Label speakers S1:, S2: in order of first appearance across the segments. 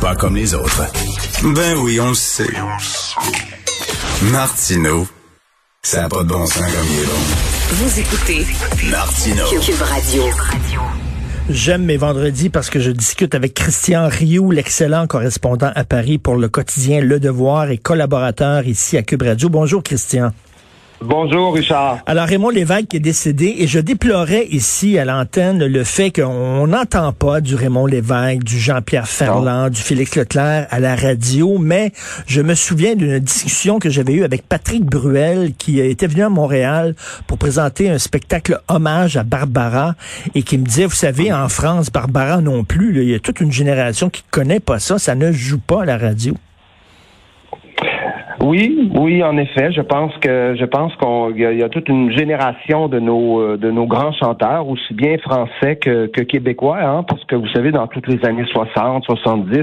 S1: Pas comme les autres. Ben oui, on le sait. Martineau, ça n'a pas de bon sens comme il est bon.
S2: Vous écoutez
S1: Martineau.
S2: Cube Radio.
S3: J'aime mes vendredis parce que je discute avec Christian Rioux, l'excellent correspondant à Paris pour le quotidien Le Devoir et collaborateur ici à Cube Radio. Bonjour Christian.
S4: Bonjour, Richard.
S3: Alors, Raymond Lévesque est décédé et je déplorais ici à l'antenne le fait qu'on n'entend pas du Raymond Lévesque, du Jean-Pierre Ferland, du Félix Leclerc à la radio, mais je me souviens d'une discussion que j'avais eue avec Patrick Bruel qui était venu à Montréal pour présenter un spectacle hommage à Barbara et qui me disait, vous savez, en France, Barbara non plus, il y a toute une génération qui connaît pas ça, ça ne joue pas à la radio.
S4: Oui, oui, en effet, je pense que je pense qu'on y, y, a toute une génération de nos euh, de nos grands chanteurs, aussi bien français que, que québécois, hein, parce que vous savez, dans toutes les années 60, 70,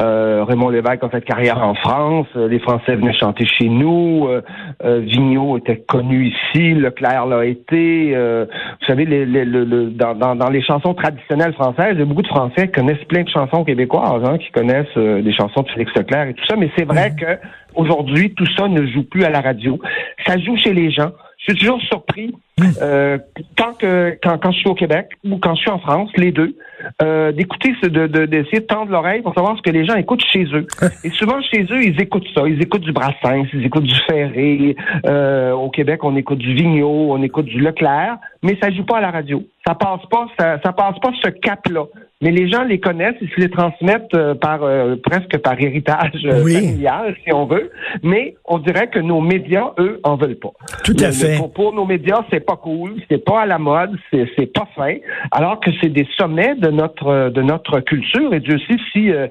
S4: euh, Raymond Lévesque a fait carrière en France, les Français venaient chanter chez nous, euh, euh Vigneault était connu ici, Leclerc l'a été. Euh, vous savez, les, les, le, dans, dans, dans, les chansons traditionnelles françaises, il y a beaucoup de Français qui connaissent plein de chansons québécoises, hein, qui connaissent euh, des chansons de Félix Leclerc et tout ça, mais c'est vrai que Aujourd'hui, tout ça ne joue plus à la radio. Ça joue chez les gens. Je suis toujours surpris euh, quand, que, quand, quand je suis au Québec ou quand je suis en France, les deux, euh, d'écouter, de, de, d'essayer de tendre l'oreille pour savoir ce que les gens écoutent chez eux. Et souvent chez eux, ils écoutent ça. Ils écoutent du Brassens, ils écoutent du Ferré. Euh, au Québec, on écoute du Vigneault, on écoute du Leclerc, mais ça joue pas à la radio. Ça passe pas, ça, ça passe pas ce cap-là. Mais les gens les connaissent, ils se les transmettent euh, par euh, presque par héritage euh,
S3: oui.
S4: familial, si on veut. Mais on dirait que nos médias, eux, en veulent pas.
S3: Tout à fait.
S4: Pour, pour, nos médias, c'est pas cool, c'est pas à la mode, c'est, c'est pas fin. Alors que c'est des sommets de notre de notre culture. Et Dieu sait si euh,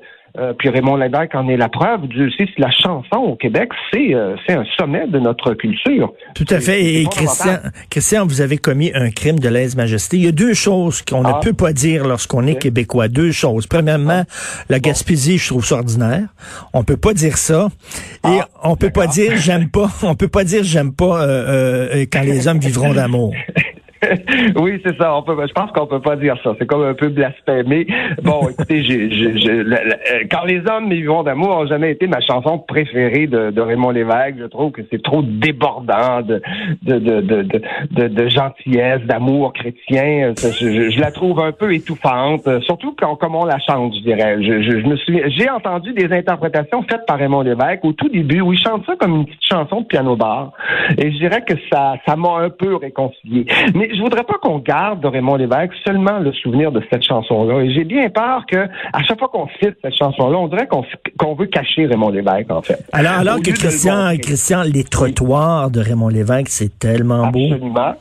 S4: puis Raymond Lévesque en est la preuve. Dieu sait si la chanson au Québec, c'est euh, c'est un sommet de notre culture.
S3: Tout à fait. Et, Christian, Christian, vous avez commis un crime de lèse-majesté. Il y a deux choses qu'on ah. ne peut pas dire lorsqu'on est québécois. Deux choses. Premièrement, ah. la Gaspésie, je trouve ça ordinaire. On peut pas dire ça. Et ah, on peut pas dire j'aime pas. On peut pas dire j'aime pas euh, euh quand les hommes vivront d'amour.
S4: oui, c'est ça. On peut, je pense qu'on peut pas dire ça. C'est comme un peu blasphémé. Bon, écoutez, j'ai, euh, quand les hommes vivons d'amour ont jamais été ma chanson préférée de, Raymond Lévesque. Je trouve que c'est trop débordant de, de, de, de, gentillesse, d'amour chrétien. Je, je, la trouve un peu étouffante, surtout quand, comme on la chante, je dirais. Je, je, me suis, j'ai entendu des interprétations faites par Raymond Lévesque au tout début où il chante ça comme une petite chanson de piano bar. Et je dirais que ça, ça m'a un peu réconcilié. Mais je voudrais pas qu'on garde de Raymond Lévesque seulement le souvenir de cette chanson-là. Et j'ai bien peur que à chaque fois qu'on cite cette chanson-là, on dirait qu'on qu'on veut cacher Raymond Lévesque, en fait.
S3: Alors, alors que Christian, Christian, les trottoirs de Raymond Lévesque, c'est tellement beau.
S4: Absolument.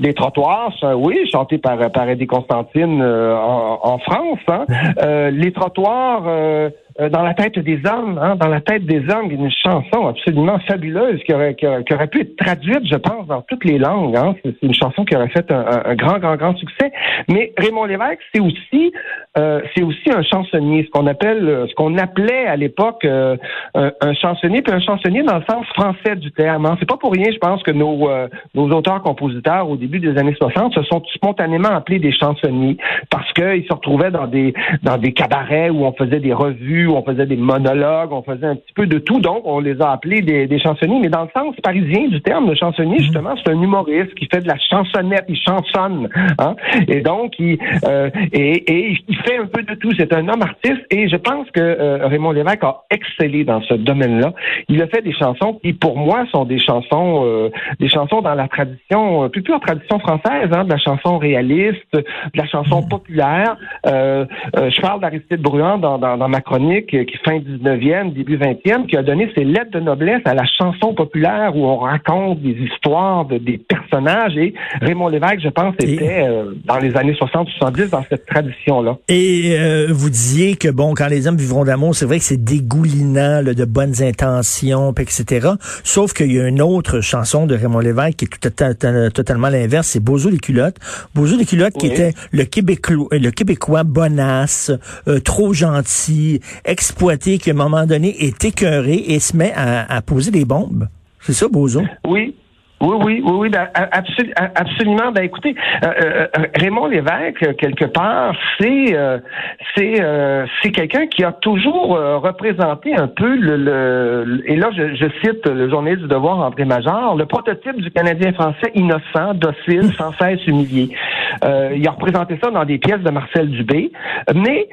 S4: Les trottoirs, oui, chantés par, par Eddie Constantine euh, en, en, France. Hein. Euh, les trottoirs, euh, euh, dans la tête des hommes, hein, dans la tête des hommes, une chanson absolument fabuleuse qui aurait, qui aurait, pu être traduite, je pense, dans toutes les langues. Hein. C'est une chanson qui aurait fait un, un, grand, grand, grand succès. Mais Raymond Lévesque, c'est aussi, euh, c'est aussi un chansonnier, ce qu'on appelle, euh, ce qu'on appelait à l'époque euh, un, un, chansonnier, puis un chansonnier dans le sens français du terme. Hein. C'est pas pour rien, je pense, que nos, euh, nos auteurs-compositeurs au début des années 60 se sont spontanément appelés des chansonniers parce qu'ils se retrouvaient dans des, dans des cabarets où on faisait des revues on faisait des monologues, on faisait un petit peu de tout. Donc, on les a appelés des, des chansonniers. Mais dans le sens parisien du terme de chansonnier, mhm. justement, c'est un humoriste qui fait de la chansonnette, il chansonne. Hein? Et donc, il, euh, et, et, il fait un peu de tout. C'est un homme artiste. Et je pense que euh, Raymond Lévesque a excellé dans ce domaine-là. Il a fait des chansons qui, pour moi, sont des chansons, euh, des chansons dans la tradition, plus pure tradition française, hein, de la chanson réaliste, de la chanson mhm. populaire. je parle d'Aristide Bruand dans, dans, dans ma chronique qui, qui fin 19e, début 20e, qui a donné ses lettres de noblesse à la chanson populaire où on raconte des histoires de, des personnages. Et Raymond Lévesque, je pense, était euh, dans les années 60-70 dans cette tradition-là.
S3: Et euh, vous disiez que, bon, quand les hommes vivront d'amour, c'est vrai que c'est dégoulinant là, de bonnes intentions, etc. Sauf qu'il y a une autre chanson de Raymond Lévesque qui est tout, tout, totalement l'inverse, c'est Bozo les culottes. Bozo les culottes oui. qui était le Québécois, le Québécois bonasse, euh, trop gentil, exploité qui, à un moment donné, est écœuré et se met à, à poser des bombes. C'est ça, Bozo?
S4: Oui, Oui, oui, oui, oui, ben, absolument. Ben, écoutez, euh, euh, euh, Raymond Lévesque, quelque part, c'est c'est c'est quelqu'un qui a toujours représenté un peu le, et là je, cite le journaliste du Devoir André Major, le prototype du Canadien français innocent, docile, sans cesse humilié. il a représenté ça dans des pièces de Marcel Dubé, mais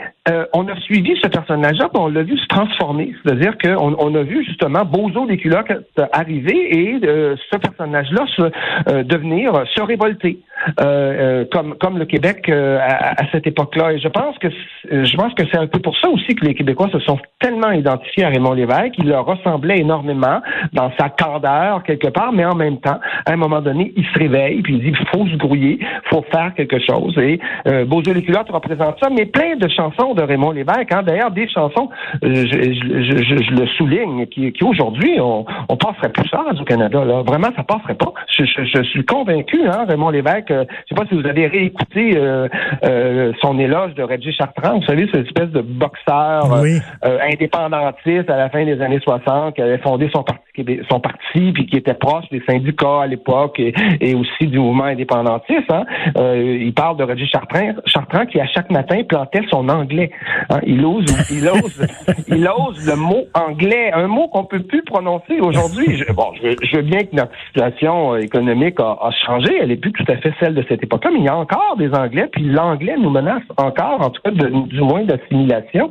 S4: on a suivi ce personnage-là, on l'a vu se transformer, c'est-à-dire qu'on on a vu justement Bozo des culottes arriver et ce personnage-là se euh, devenir, se révolter. Euh, euh, comme comme le Québec euh, à, cette époque-là. Et je pense que je pense que c'est un peu pour ça aussi que les Québécois se sont tellement identifiés à Raymond Lévesque. Il leur ressemblait énormément dans sa candeur quelque part, mais en même temps, à un moment donné, il se réveille puis il dit faut se grouiller, faut faire quelque chose. Et euh, Beaujeu les culottes représente ça, mais plein de chansons de Raymond Lévesque. Hein. D'ailleurs, des chansons, je, je, je, le souligne, qui, qui aujourd'hui on, on passerait plus ça au Canada. Là. Vraiment, ça passerait pas. Je, suis convaincu, hein, Raymond Lévesque je sais pas si vous avez réécouté euh, euh, son éloge de Reggie Chartrand. Vous savez, cette espèce de boxeur euh, indépendantiste à la fin des années 60 qui avait fondé son parti son parti puis qui était proche des syndicats à l'époque et, aussi du mouvement indépendantiste. Hein. il parle de Reggie Chartrand, Chartrand qui à chaque matin plantait son anglais. Hein. Il ose, il ose, il ose le mot anglais, un mot qu'on peut plus prononcer aujourd'hui. bon, je, veux bien que notre situation économique a, a changé, elle est plus tout à fait celle de cette époque-là, mais il y a encore des Anglais, puis l'anglais nous menace encore, en tout cas, du moins d'assimilation.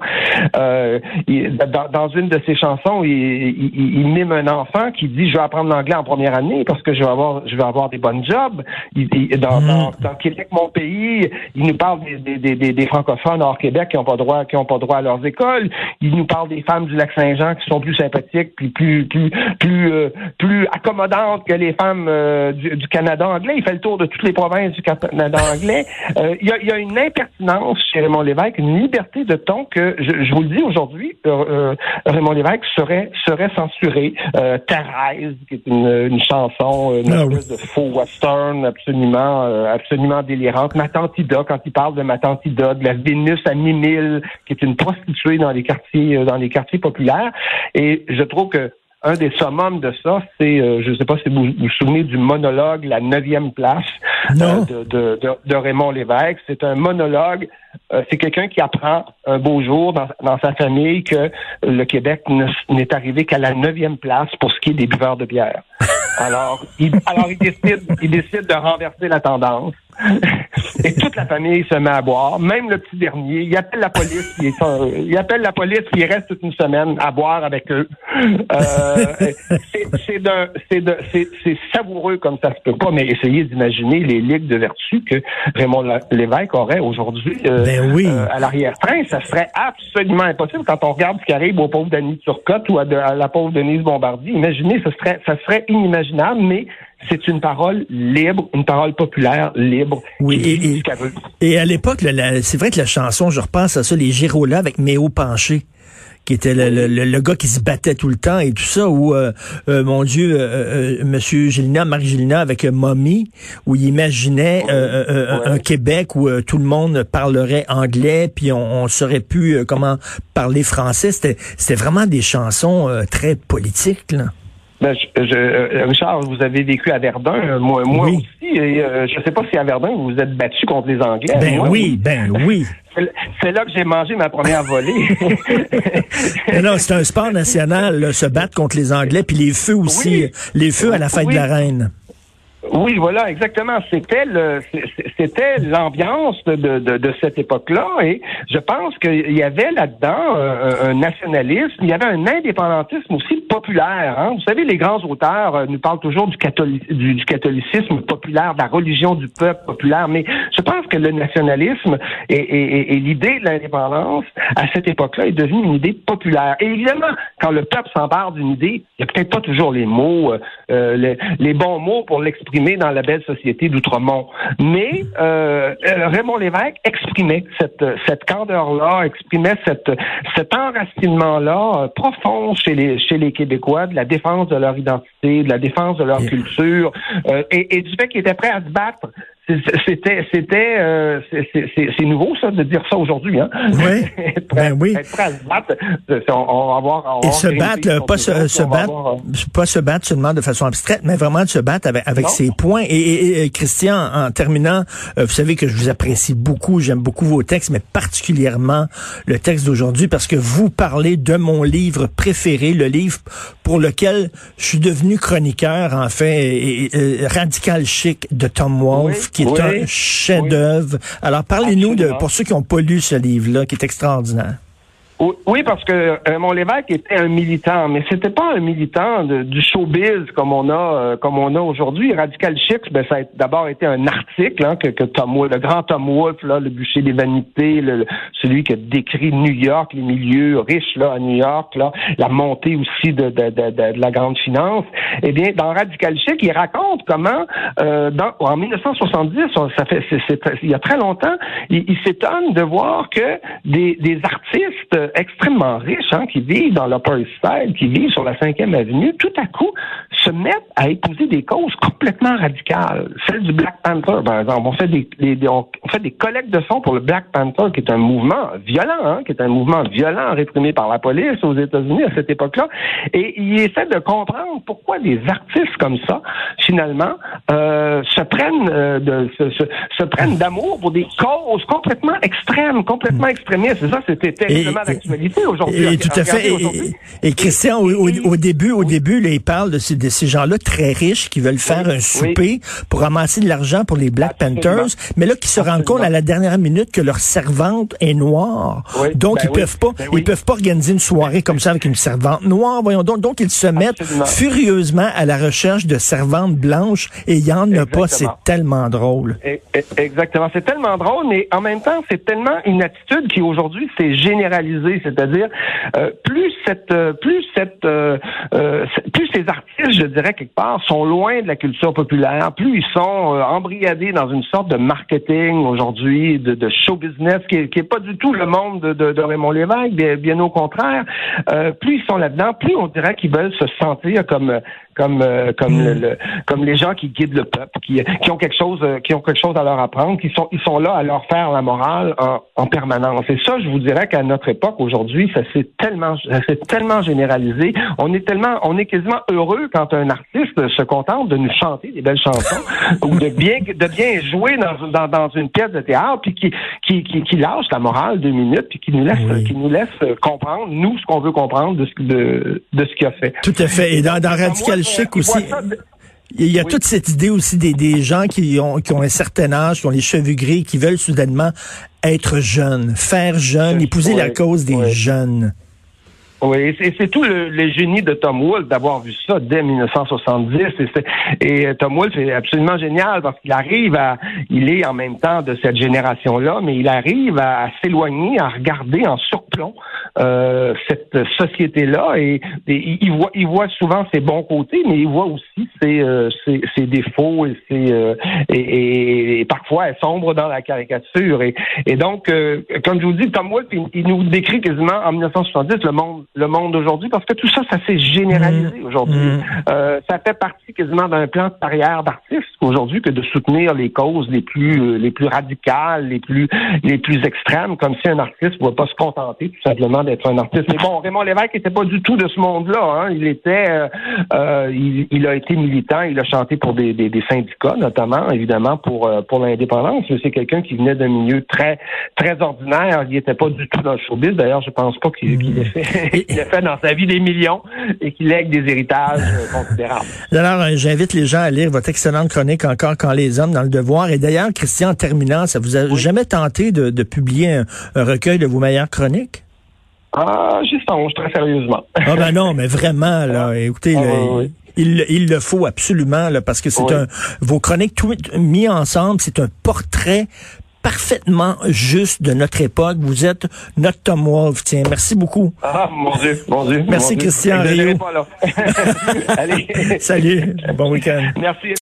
S4: Euh, dans, une de ses chansons, il, il, mime un enfant qui dit je vais apprendre l'anglais en première année parce que je vais avoir je vais avoir des bonnes jobs. dans, mm. dans, Québec, mon pays, il nous parle des, des, des, des francophones hors Québec qui n'ont pas droit qui ont pas droit à leurs écoles. Il nous parle des femmes du lac Saint-Jean qui sont plus sympathiques puis plus plus plus euh, plus accommodantes que les femmes euh, du, du, Canada anglais. Il fait le tour de toutes les provinces du Canada anglais. Euh, il y, a, une impertinence chez Raymond Lévesque, une liberté de ton que, je, vous le dis aujourd'hui, Raymond Lévesque serait, serait censuré. Thérèse, qui est une, chanson, une ah espèce de faux western absolument, absolument délirante. Ma tante Ida, quand il parle de ma tante Ida, de la Vénus à Mimille, qui est une prostituée dans les quartiers, dans les quartiers populaires. Et je trouve que un des summums de ça, c'est, euh, je ne sais pas si vous vous souvenez du monologue La neuvième place euh, de, de, de, Raymond Lévesque. C'est un monologue, euh, c'est quelqu'un qui apprend un beau jour dans, dans sa famille que le Québec n'est arrivé qu'à la neuvième place pour ce qui est des buveurs de bière. Alors, il, alors il décide, il décide de renverser la tendance. Et toute la famille se met à boire, même le petit dernier. Il appelle la police, il, il appelle la police, il reste toute une semaine à boire avec eux. Euh, c'est savoureux comme ça se peut pas, mais essayez d'imaginer les ligues de vertu que Raymond Lévesque aurait aujourd'hui euh,
S3: ben oui.
S4: Euh, à l'arrière-train. Ça serait absolument impossible quand on regarde ce qui arrive au pauvre Danny Turcotte ou à, la pauvre Denise Bombardier. Imaginez, ce serait, ça serait inimaginable, mais c'est une parole libre, une parole populaire libre.
S3: Oui, et, et, à l'époque, c'est vrai que la chanson, je repense à ça, les Girola avec Méo Penché qui était le, le, gars qui se battait tout le temps et tout ça, ou euh, euh, mon Dieu, euh, Monsieur Gélina, Marc Gélina avec Mommy, où il imaginait un Québec où tout le monde parlerait anglais, puis on, on saurait plus comment parler français. C'était, c'était vraiment des chansons très politiques. Là.
S4: Ben, je, euh, Richard, vous avez vécu à Verdun, euh, moi, moi aussi, et euh, je ne sais pas si à Verdun vous vous êtes battu contre les Anglais.
S3: Ben oui, ben oui.
S4: C'est là que j'ai mangé ma première volée.
S3: non, c'est un sport national, se battre contre les Anglais, puis les feux aussi, les feux à la fête de la reine.
S4: Oui, voilà, exactement. C'était le, c'était l'ambiance de, de, de, cette époque-là, et je pense qu'il y avait là-dedans un, nationalisme, il y avait un indépendantisme aussi populaire. Hein. Vous savez, les grands auteurs euh, nous parlent toujours du, catholicisme populaire, de la religion du peuple populaire, mais je pense que le nationalisme et, l'idée de l'indépendance à cette époque-là est devenue une idée populaire. Et évidemment, quand le peuple s'empare d'une idée, il n'y a peut-être pas toujours les mots, euh, euh, les, les bons mots pour l'exprimer dans la belle société d'Outremont. Mais euh, Raymond Lévesque exprimait cette, cette candeur-là, exprimait cette, cet enracinement-là euh, profond chez les, chez les Québécois de la défense de leur identité, de la défense de leur culture euh, et, et, du fait qu'ils étaient prêts à se battre c'était, c'était, euh, c'est nouveau ça de dire ça aujourd'hui, hein.
S3: Oui. ben oui.
S4: Être prêt à se battre, on, va avoir.
S3: Et se battre, pas se, se battre, pas se battre seulement de façon abstraite, mais vraiment de se battre avec, avec ses points. Et, et, Christian, en terminant, vous savez que je vous apprécie beaucoup, j'aime beaucoup vos textes, mais particulièrement le texte d'aujourd'hui parce que vous parlez de mon livre préféré, le livre pour lequel je suis devenu chroniqueur, en fait, et, Radical Chic de Tom Wolfe, qui est un chef-d'œuvre. Alors, parlez-nous de, pour ceux qui n'ont pas lu ce livre-là, qui est extraordinaire.
S4: Oui, parce que mon Lévesque était un militant, mais c'était pas un militant du showbiz comme on a euh, comme on a aujourd'hui. Radical Chic, ben, ça a d'abord été un article hein, que, que Tom Wolfe, le grand Tom Wolfe, là, le bûcher des vanités, le, celui qui a décrit New York, les milieux riches là à New York, là, la montée aussi de, de, de, de la grande finance. Eh bien, dans Radical Chic, il raconte comment euh, dans, en 1970, ça fait il y a très longtemps, il, il s'étonne de voir que des, des artistes extrêmement riches, hein, qui vivent dans l'Upper East Side, qui vivent sur la 5e Avenue, tout à coup se mettent à épouser des causes complètement radicales. Celle du Black Panther, par exemple. On fait des, on fait des collectes de fonds pour le Black Panther, qui est un mouvement violent, hein, qui est un mouvement violent réprimé par la police aux États-Unis à cette époque-là. Et il essaie de comprendre pourquoi des artistes comme ça, finalement, euh, se prennent euh, de, se, se, prennent d'amour pour des causes complètement extrêmes, complètement extrémistes. C'est ça, c'était terriblement d'actualité aujourd'hui.
S3: Et, tout à fait. Et, Christian, au, début, au début, là, il parle de ces, de ces gens-là très riches qui veulent faire un souper pour ramasser de l'argent pour les Black Panthers, mais là qui se rendent compte à la dernière minute que leur servante est noire. donc ben ils peuvent pas, ben ils peuvent pas organiser une soirée comme ça avec une servante noire. Voyons donc, donc ils se mettent furieusement à la recherche de servantes blanches et il y en a pas. C'est tellement drôle.
S4: Exactement, c'est tellement drôle, mais en même temps c'est tellement une attitude qui aujourd'hui s'est généralisée, c'est-à-dire euh, plus cette, euh, plus cette, euh, plus ces artistes je dirais, quelque part, sont loin de la culture populaire, plus ils sont euh, embrigadés dans une sorte de marketing aujourd'hui, de, show business, qui n'est pas du tout le monde de, Raymond Lévesque, bien, au contraire, euh, plus ils sont là-dedans, plus on dirait qu'ils veulent se sentir comme comme euh, comme mm. le, comme les gens qui guident le peuple, qui, qui ont quelque chose euh, qui ont quelque chose à leur apprendre, qui sont ils sont là à leur faire la morale en, en permanence. Et ça, je vous dirais qu'à notre époque aujourd'hui, ça s'est tellement ça s'est tellement généralisé. On est tellement on est quasiment heureux quand un artiste se contente de nous chanter des belles chansons ou de bien de bien jouer dans, dans, dans une pièce de théâtre puis qui qui, qui, qui lâche la morale deux minutes puis qui nous laisse qui nous laisse comprendre nous ce qu'on veut comprendre de ce de, de ce qu'il a fait.
S3: Tout à fait. Et dans, dans Radical aussi. Il y a toute cette idée aussi des, des gens qui ont, qui ont un certain âge, qui ont les cheveux gris, qui veulent soudainement être jeunes, faire jeune, épouser la cause des jeunes.
S4: Oui, c'est tout le, génie de Tom Wolfe d'avoir vu ça dès 1970. Et, et Tom Wolfe est absolument génial parce qu'il arrive à, il est en même temps de cette génération-là, mais il arrive à, s'éloigner, à regarder en surplomb euh, cette société-là et, il voit, il voit souvent ses bons côtés, mais il voit aussi ses, euh, ses, défauts et, ses, euh, et, et, parfois elle sombre dans la caricature. Et, et donc, euh, comme je vous dis, Tom Wolfe, il nous décrit quasiment en 1970 le monde le monde d'aujourd'hui parce que tout ça, ça s'est généralisé mmh. aujourd'hui. Mmh. Euh, ça fait partie quasiment d'un plan de carrière d'artiste aujourd'hui que de soutenir les causes les plus euh, les plus radicales, les plus les plus extrêmes, comme si un artiste ne pouvait pas se contenter tout simplement d'être un artiste. Mais bon, Raymond Lévesque n'était pas du tout de ce monde-là. Hein. Il était, euh, euh, il, il, a été militant, il a chanté pour des, des, des syndicats, notamment évidemment pour euh, pour l'indépendance. C'est quelqu'un qui venait d'un milieu très très ordinaire. Il n'était pas du tout dans le showbiz. D'ailleurs, je pense pas qu'il qu ait fait il a fait dans sa vie des millions et qu'il lègue des héritages euh, considérables.
S3: Alors, euh, j'invite les gens à lire votre excellente chronique encore quand les hommes dans le devoir. Et d'ailleurs, Christian, en terminant, ça vous a jamais tenté de, publier un, recueil de vos meilleures chroniques?
S4: Ah, j'y songe très sérieusement.
S3: ah ben non, mais vraiment, là, écoutez, ah, il, il, le faut absolument, là, parce que c'est un vos chroniques tout, mis ensemble, c'est un portrait parfaitement juste de notre époque. Vous êtes notre Tom Wolfe. Tiens, merci beaucoup.
S4: Ah, mon Dieu, mon Dieu.
S3: Merci,
S4: mon
S3: Christian
S4: Rio. Allez.
S3: Salut. Bon week-end.
S4: Merci.